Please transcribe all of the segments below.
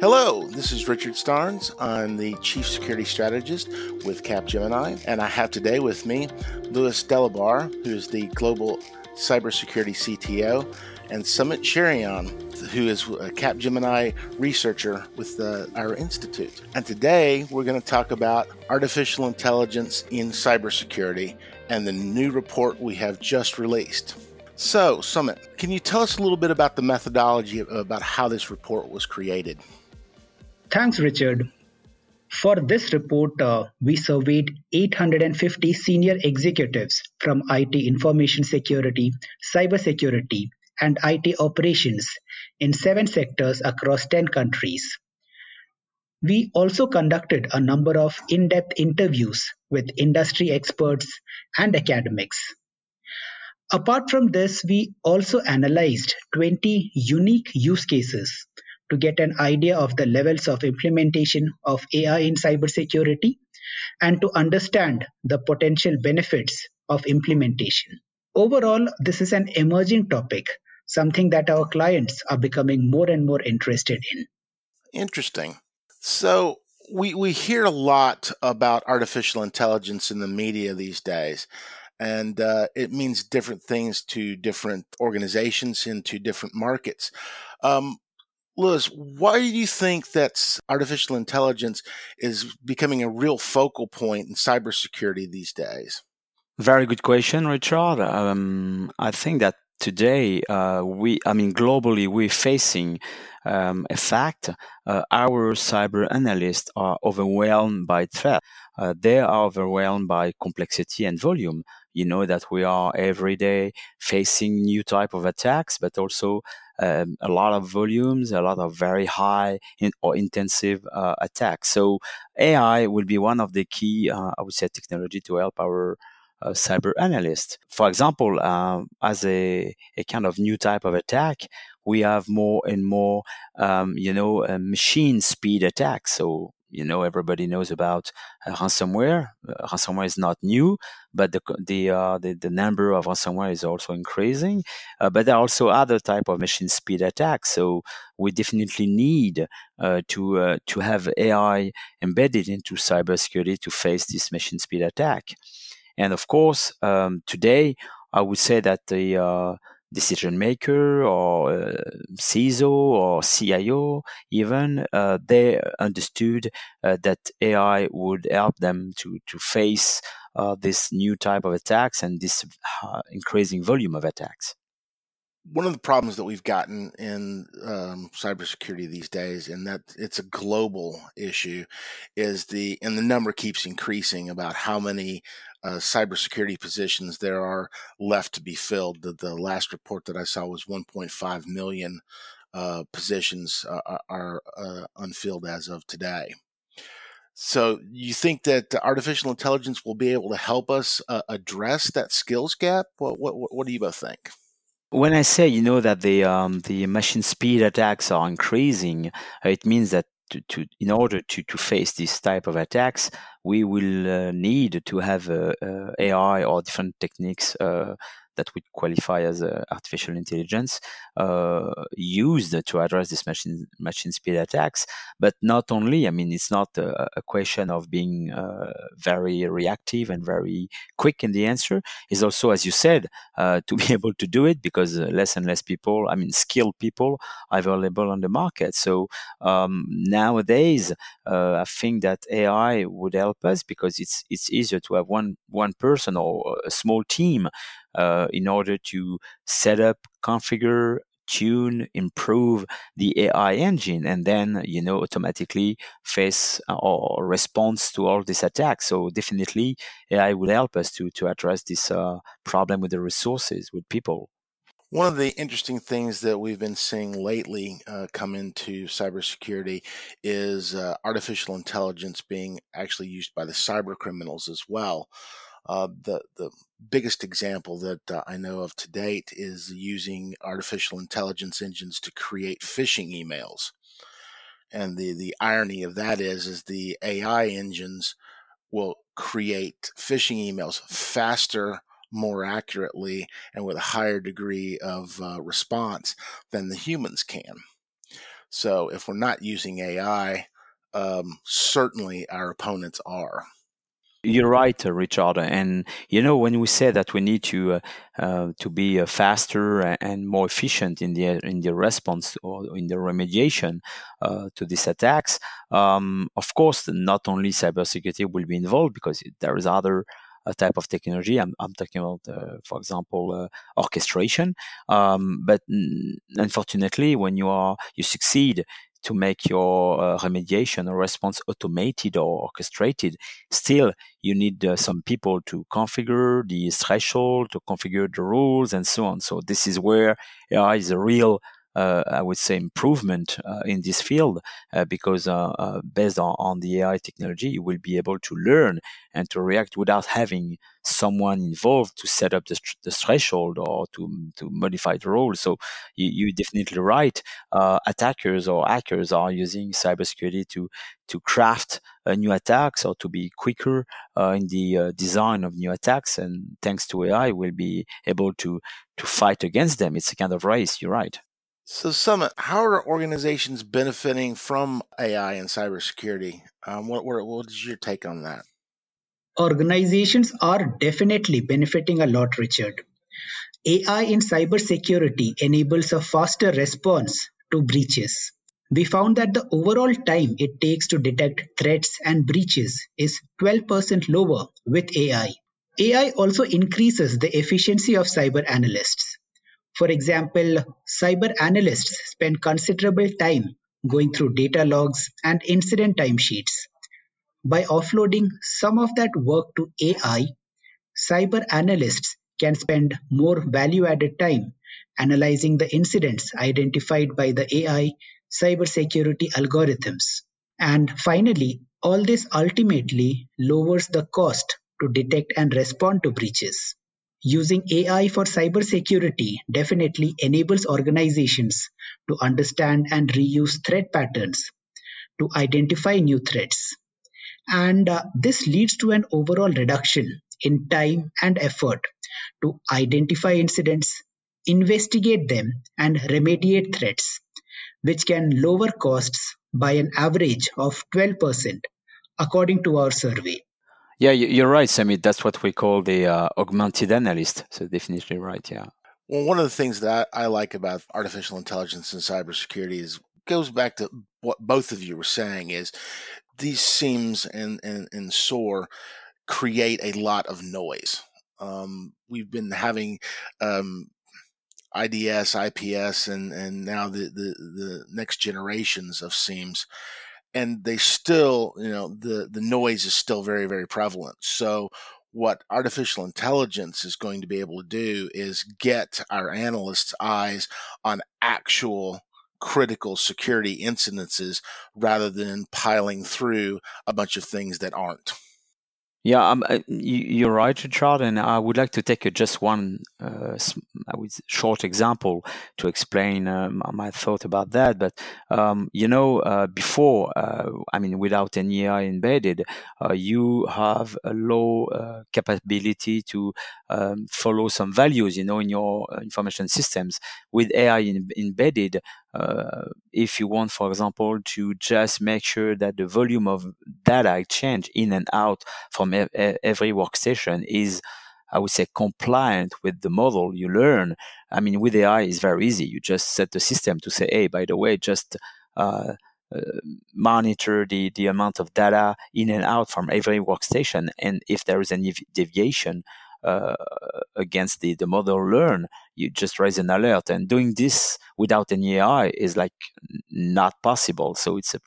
Hello, this is Richard Starnes. I'm the Chief Security Strategist with Capgemini, and I have today with me Louis Delabar, who is the Global Cybersecurity CTO, and Sumit Cherian, who is a Capgemini researcher with uh, our institute. And today we're going to talk about artificial intelligence in cybersecurity and the new report we have just released. So, Sumit, can you tell us a little bit about the methodology about how this report was created? Thanks, Richard. For this report, uh, we surveyed 850 senior executives from IT information security, cybersecurity, and IT operations in seven sectors across 10 countries. We also conducted a number of in depth interviews with industry experts and academics. Apart from this, we also analyzed 20 unique use cases to get an idea of the levels of implementation of AI in cybersecurity and to understand the potential benefits of implementation. Overall, this is an emerging topic, something that our clients are becoming more and more interested in. Interesting. So we we hear a lot about artificial intelligence in the media these days, and uh, it means different things to different organizations and to different markets. Um, Louis, why do you think that artificial intelligence is becoming a real focal point in cybersecurity these days? Very good question, Richard. Um, I think that today uh, we i mean globally we're facing um, a fact uh, our cyber analysts are overwhelmed by threat uh, they are overwhelmed by complexity and volume you know that we are every day facing new type of attacks but also um, a lot of volumes a lot of very high in, or intensive uh, attacks so ai will be one of the key uh, i would say technology to help our a cyber analysts. For example, um, as a, a kind of new type of attack, we have more and more, um, you know, machine speed attacks. So, you know, everybody knows about uh, ransomware. Uh, ransomware is not new, but the the, uh, the, the number of ransomware is also increasing. Uh, but there are also other type of machine speed attacks. So we definitely need uh, to uh, to have AI embedded into cybersecurity to face this machine speed attack. And of course, um, today I would say that the decision maker or uh, CISO or CIO even uh, they understood uh, that AI would help them to to face uh, this new type of attacks and this uh, increasing volume of attacks one of the problems that we've gotten in um, cybersecurity these days, and that it's a global issue, is the and the number keeps increasing about how many uh, cybersecurity positions there are left to be filled. The, the last report that I saw was 1.5 million uh, positions uh, are uh, unfilled as of today. So, you think that artificial intelligence will be able to help us uh, address that skills gap? What, what, what do you both think? When I say, you know, that the um, the machine speed attacks are increasing, it means that to, to in order to, to face this type of attacks, we will uh, need to have uh, uh, AI or different techniques uh, that would qualify as uh, artificial intelligence uh, used to address this machine machine speed attacks. But not only, I mean, it's not a, a question of being uh, very reactive and very quick in the answer. It's also, as you said, uh, to be able to do it because uh, less and less people, I mean, skilled people, are available on the market. So um, nowadays, uh, I think that AI would help us because it's it's easier to have one one person or a small team uh, in order to set up, configure, tune, improve the AI engine, and then you know automatically face uh, or response to all these attacks. So definitely, AI will help us to to address this uh, problem with the resources with people. One of the interesting things that we've been seeing lately uh, come into cybersecurity is uh, artificial intelligence being actually used by the cyber criminals as well. Uh, the the biggest example that uh, I know of to date is using artificial intelligence engines to create phishing emails. And the the irony of that is is the AI engines will create phishing emails faster, more accurately, and with a higher degree of uh, response than the humans can. So if we're not using AI, um, certainly our opponents are. You're right, uh, Richard. And you know, when we say that we need to uh, uh, to be uh, faster and more efficient in the in the response or in the remediation uh, to these attacks, um, of course, not only cybersecurity will be involved because there is other uh, type of technology. I'm, I'm talking about, for example, orchestration. Um, but unfortunately, when you are you succeed to make your uh, remediation or response automated or orchestrated, still you need uh, some people to configure the threshold, to configure the rules, and so on. So this is where AI is a real I would say, improvement uh, in this field uh, because based on, on the AI technology, you will be able to learn and to react without having someone involved to set up the, the threshold or to, to modify the role. So you, are definitely right. Uh, attackers or hackers are using cybersecurity to to craft uh, new attacks or to be quicker uh, in the design of new attacks. And thanks to AI, we'll be able to to fight against them. It's a kind of race. You're right. So, Sumit, how are organizations benefiting from AI and cybersecurity? Um, what, what, what is your take on that? Organizations are definitely benefiting a lot, Richard. AI in cybersecurity enables a faster response to breaches. We found that the overall time it takes to detect threats and breaches is 12% lower with AI. AI also increases the efficiency of cyber analysts. For example, cyber analysts spend considerable time going through data logs and incident timesheets. By offloading some of that work to AI, cyber analysts can spend more value added time analyzing the incidents identified by the AI cybersecurity algorithms. And finally, all this ultimately lowers the cost to detect and respond to breaches. Using AI for cybersecurity definitely enables organizations to understand and reuse threat patterns to identify new threats. And uh, this leads to an overall reduction in time and effort to identify incidents, investigate them, and remediate threats, which can lower costs by an average of 12%, according to our survey. Yeah, you're right, Sumit. That's what we call the uh, augmented analyst. So definitely right. Yeah. Well, one of the things that I like about artificial intelligence and cybersecurity is goes back to what both of you were saying is these SIEMs and, and, and SOAR create a lot of noise. Um, we've been having um, IDS, IPS, and, and now the, the, the next generations of SIEMs and they still, you know, the the noise is still very very prevalent. So what artificial intelligence is going to be able to do is get our analysts' eyes on actual critical security incidences rather than piling through a bunch of things that aren't. Yeah, um, uh, you, are right, Richard, and I would like to take a, just one uh, short example to explain um, my thought about that. But um, you know, uh, before, uh, I mean, without any AI embedded, uh, you have a low uh, capability to um, follow some values, you know, in your information systems. With AI in, embedded, uh, if you want, for example, to just make sure that the volume of data exchange in and out from e- every workstation is, I would say, compliant with the model you learn. I mean, with AI, it's very easy. You just set the system to say, hey, by the way, just uh, uh, monitor the, the amount of data in and out from every workstation. And if there is any deviation, uh, against the, the model learn, you just raise an alert. And doing this without any AI is like not possible. So it's a,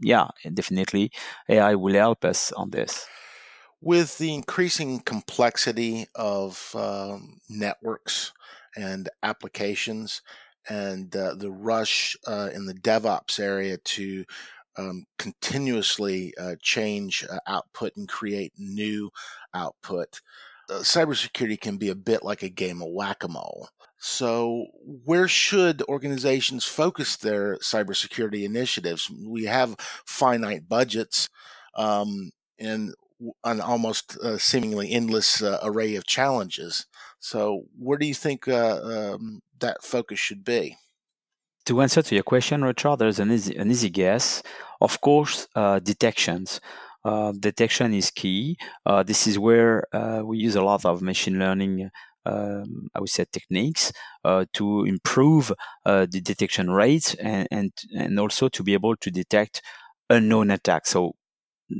yeah, definitely AI will help us on this. With the increasing complexity of um, networks and applications, and uh, the rush uh, in the DevOps area to um, continuously uh, change uh, output and create new output uh, cybersecurity can be a bit like a game of whack a mole. So, where should organizations focus their cybersecurity initiatives? We have finite budgets um, and an almost uh, seemingly endless uh, array of challenges. So, where do you think uh, um, that focus should be? To answer to your question, Richard, there's an easy, an easy guess. Of course, uh, detections. Uh, detection is key. Uh, this is where uh, we use a lot of machine learning um, I would say techniques uh, to improve uh, the detection rates and, and and also to be able to detect unknown attacks. So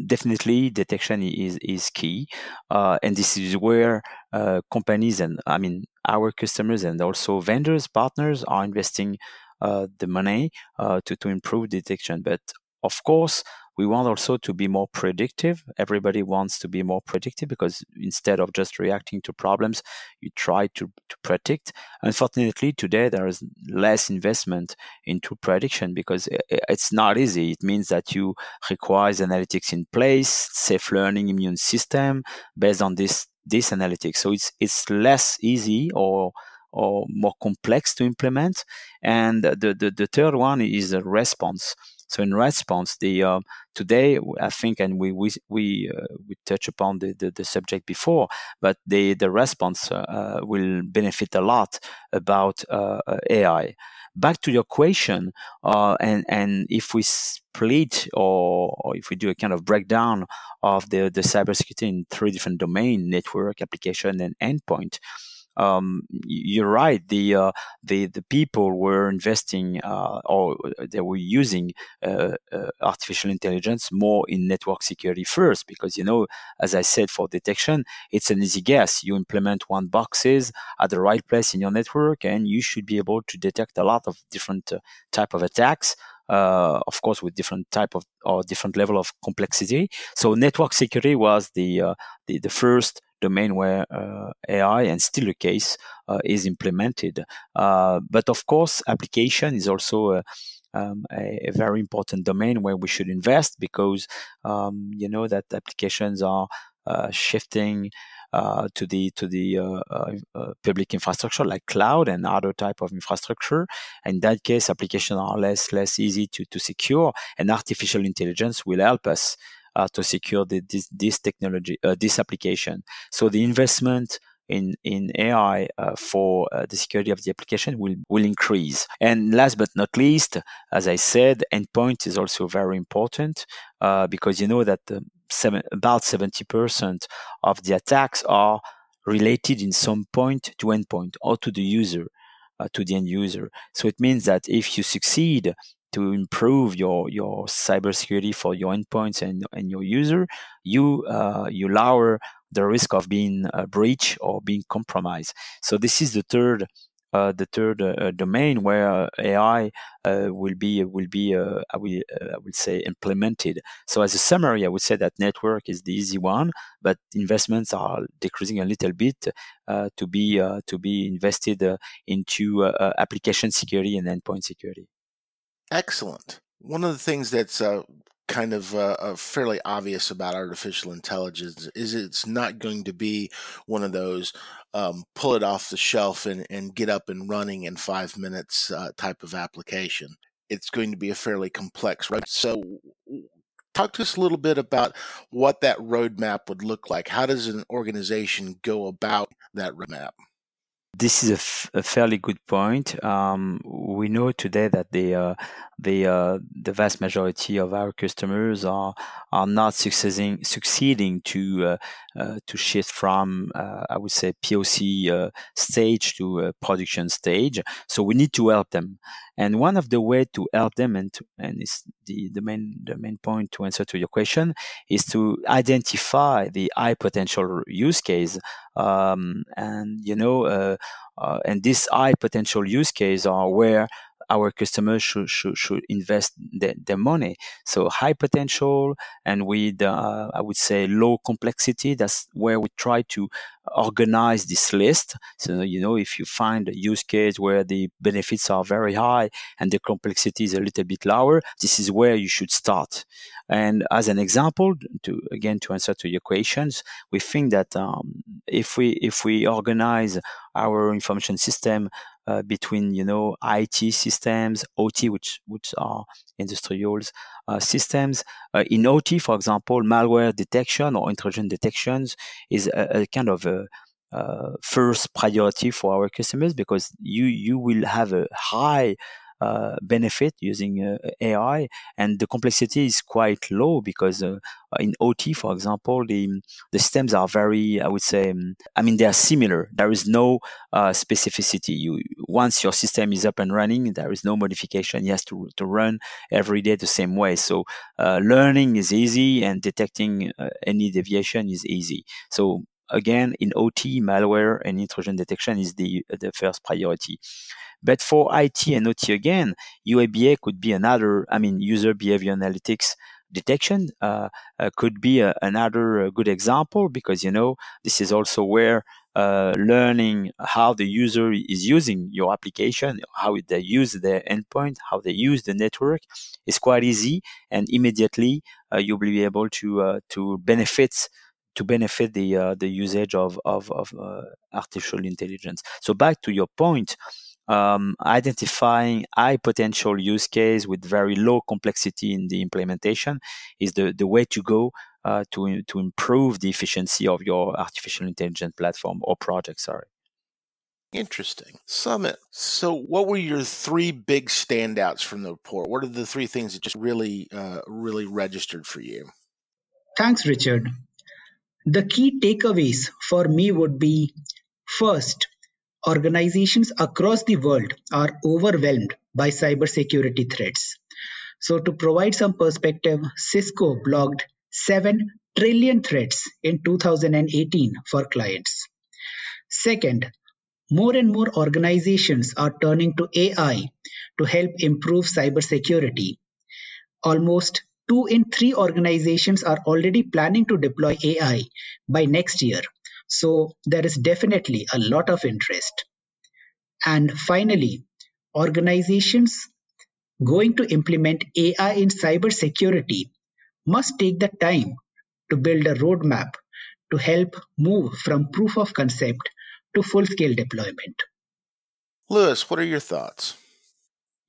definitely detection is is key, uh, and this is where uh, companies and I mean our customers and also vendors partners are investing uh, the money to to improve detection. But of course, we want also to be more predictive. Everybody wants to be more predictive because instead of just reacting to problems, you try to, to predict. Unfortunately, today there is less investment into prediction because eh, eh, it's not easy. It means that you require analytics in place, safe learning immune system based on this this analytics. So it's it's less easy or or more complex to implement. And the, the, the third one is a response. So in response, the uh, today I think, and we we we uh, we touch upon the, the, the subject before, but the the response uh, uh will benefit a lot about uh, uh, AI. Back to your question, and and if we split or, or if we do a kind of breakdown of the the cybersecurity in three different domain: network, application, and endpoint um, you're right. The uh, the the people were investing uh, or they were using uh, uh, artificial intelligence more in network security first because you know, as I said, for detection, it's an easy guess. You implement one boxes at the right place in your network, and you should be able to detect a lot of different uh, type of attacks. Uh, of course, with different type of or different level of complexity. So network security was the uh, the, the first domain where uh, AI, and still the case, uh, is implemented. Uh, but of course, application is also a, um, a, a, very important domain where we should invest because um, you know that applications are uh, shifting uh, to the to the uh, public infrastructure like cloud and other type of infrastructure. In that case, applications are less less easy to to secure, and artificial intelligence will help us uh, to secure the, this, this technology, uh, this application. So the investment in in AI uh, for uh, the security of the application will will increase. And last but not least, as I said, endpoint is also very important uh, because you know that seven, about seventy percent of the attacks are related in some point to endpoint or to the user. Uh, to the end user. So it means that if you succeed to improve your your cybersecurity for your endpoints and, and your user, you uh, you lower the risk of being a breach or being compromised. So this is the third uh, the third uh, domain where AI uh, will be will be uh, I will uh, I would say implemented. So as a summary, I would say that network is the easy one, but investments are decreasing a little bit to be to be invested into application security and endpoint security. Excellent. One of the things that's uh, kind of uh, uh, fairly obvious about artificial intelligence is it's not going to be one of those um, pull it off the shelf and, and get up and running in five minutes uh, type of application. It's going to be a fairly complex right? So, talk to us a little bit about what that roadmap would look like. How does an organization go about that roadmap? This is a, f- a fairly good point. Um, we know today that the uh, the uh, the vast majority of our customers are are not succeeding succeeding to uh, uh to shift from uh, I would say POC uh, stage to production stage. So we need to help them. And one of the way to help them, and to, and is the, the main the main point to answer to your question, is to identify the high potential use case. Um, and you know, uh, uh, and this high potential use case are where our customers should should, should invest their, their money. So high potential and with uh, I would say low complexity. That's where we try to organize this list. So you know if you find a use case where the benefits are very high and the complexity is a little bit lower, this is where you should start. And as an example, to again to answer to your questions, we think that um, if we if we organize our information system uh, between you know IT systems, OT, which which are industrial uh, systems. Uh, in OT, for example, malware detection or intrusion detections is a, a kind of a uh, first priority for our customers because you you will have a high uh, benefit using uh, AI, and the complexity is quite low because uh, in OT, for example, the the systems are very, I would say, um, I mean, they are similar. There is no uh, specificity. You once your system is up and running, there is no modification. It has to to run every day the same way. So uh, learning is easy, and detecting any deviation is easy. So again, in OT, malware and intrusion detection is the the first priority. But for IT and OT again, UEBA could be another, I mean, user behavior analytics detection uh, uh, could be a, another uh, good example because, you know, this is also where uh, learning how the user is using your application, how they use their endpoint, how they use the network is quite easy, and immediately uh, you'll be able to uh, to benefit to benefit the the usage of of, of artificial intelligence. So back to your point, um, identifying high potential use case with very low complexity in the implementation is the, the way to go uh, to, to improve the efficiency of your artificial intelligence platform or project. Sorry. Interesting. Sumit. So, what were your three big standouts from the report? What are the three things that just really, uh, really registered for you? Thanks, Richard. The key takeaways for me would be first, Organizations across the world are overwhelmed by cybersecurity threats. So, to provide some perspective, Cisco blocked 7 trillion threats in 2018 for clients. Second, more and more organizations are turning to AI to help improve cybersecurity. Almost two in three organizations are already planning to deploy AI by next year, so there is definitely a lot of interest. And finally, organizations going to implement AI in cybersecurity must take the time to build a roadmap to help move from proof of concept to full scale deployment. Louis, what are your thoughts?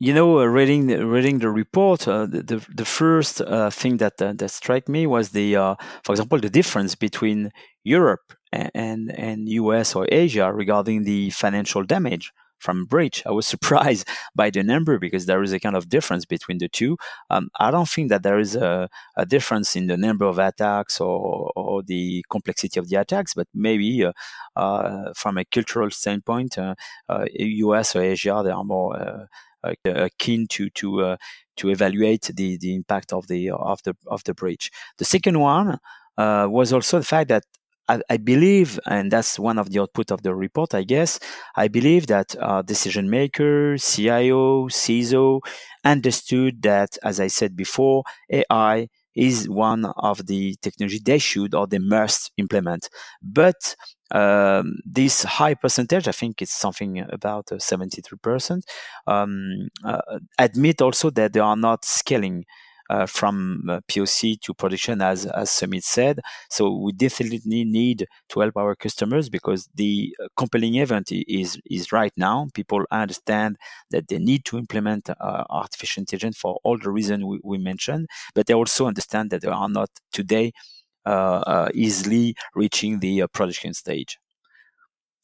You know, uh, reading the, reading the report, uh, the, the, the first uh, thing that uh, that struck me was the, uh, for example, the difference between Europe and and US or Asia regarding the financial damage from breach. I was surprised by the number because there is a kind of difference between the two. Um, I don't think that there is a, a, difference in the number of attacks or, or the complexity of the attacks, but maybe uh, uh, from a cultural standpoint, uh, US uh, or Asia, they are more uh, uh, Uh, uh, keen to to uh, to evaluate the, the impact of the of the of the breach. The second one was also the fact that I, I, believe, and that's one of the output of the report, I guess, I believe that uh, decision makers, CIO, CISO understood that, as I said before, AI is one of the technology they should or they must implement. But um, this high percentage, I think it's something about uh, 73%, um, uh, admit also that they are not scaling uh, from uh, POC to production, as as Sumit said. So we definitely need to help our customers because the uh, compelling event is is right now. People understand that they need to implement uh, artificial intelligence for all the reasons we, we, mentioned, but they also understand that they are not today uh, uh, easily reaching the production stage.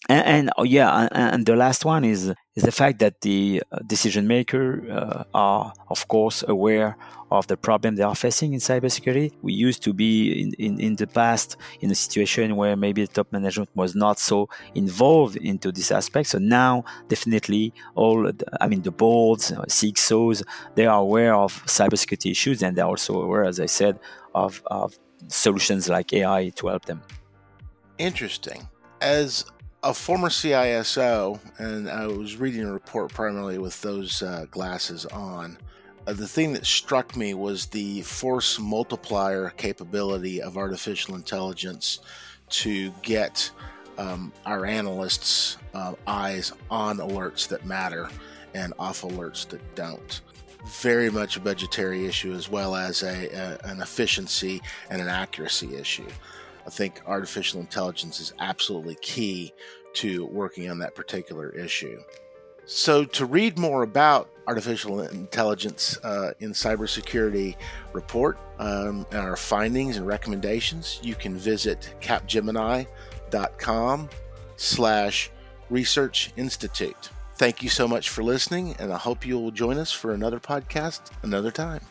And, and oh, yeah, and, and, the last one is is the fact that the uh, decision maker uh, are of course aware of the problem they are facing in cybersecurity. We used to be in, in, in the past in a situation where maybe the top management was not so involved into this aspect. So now definitely all, I mean, the boards, uh, CXOs, they are aware of cybersecurity issues and they're also aware, as I said, of, of solutions like AI to help them. Interesting. As a former CISO, and I was reading a report primarily with those uh, glasses on. Uh, the thing that struck me was the force multiplier capability of artificial intelligence to get um, our analysts' uh, eyes on alerts that matter and off alerts that don't. Very much a budgetary issue as well as a, a an efficiency and an accuracy issue. I think artificial intelligence is absolutely key to working on that particular issue. So, to read more about artificial intelligence uh, in cybersecurity report um, and our findings and recommendations, you can visit capgemini.com slash research institute. Thank you so much for listening, and I hope you'll join us for another podcast another time.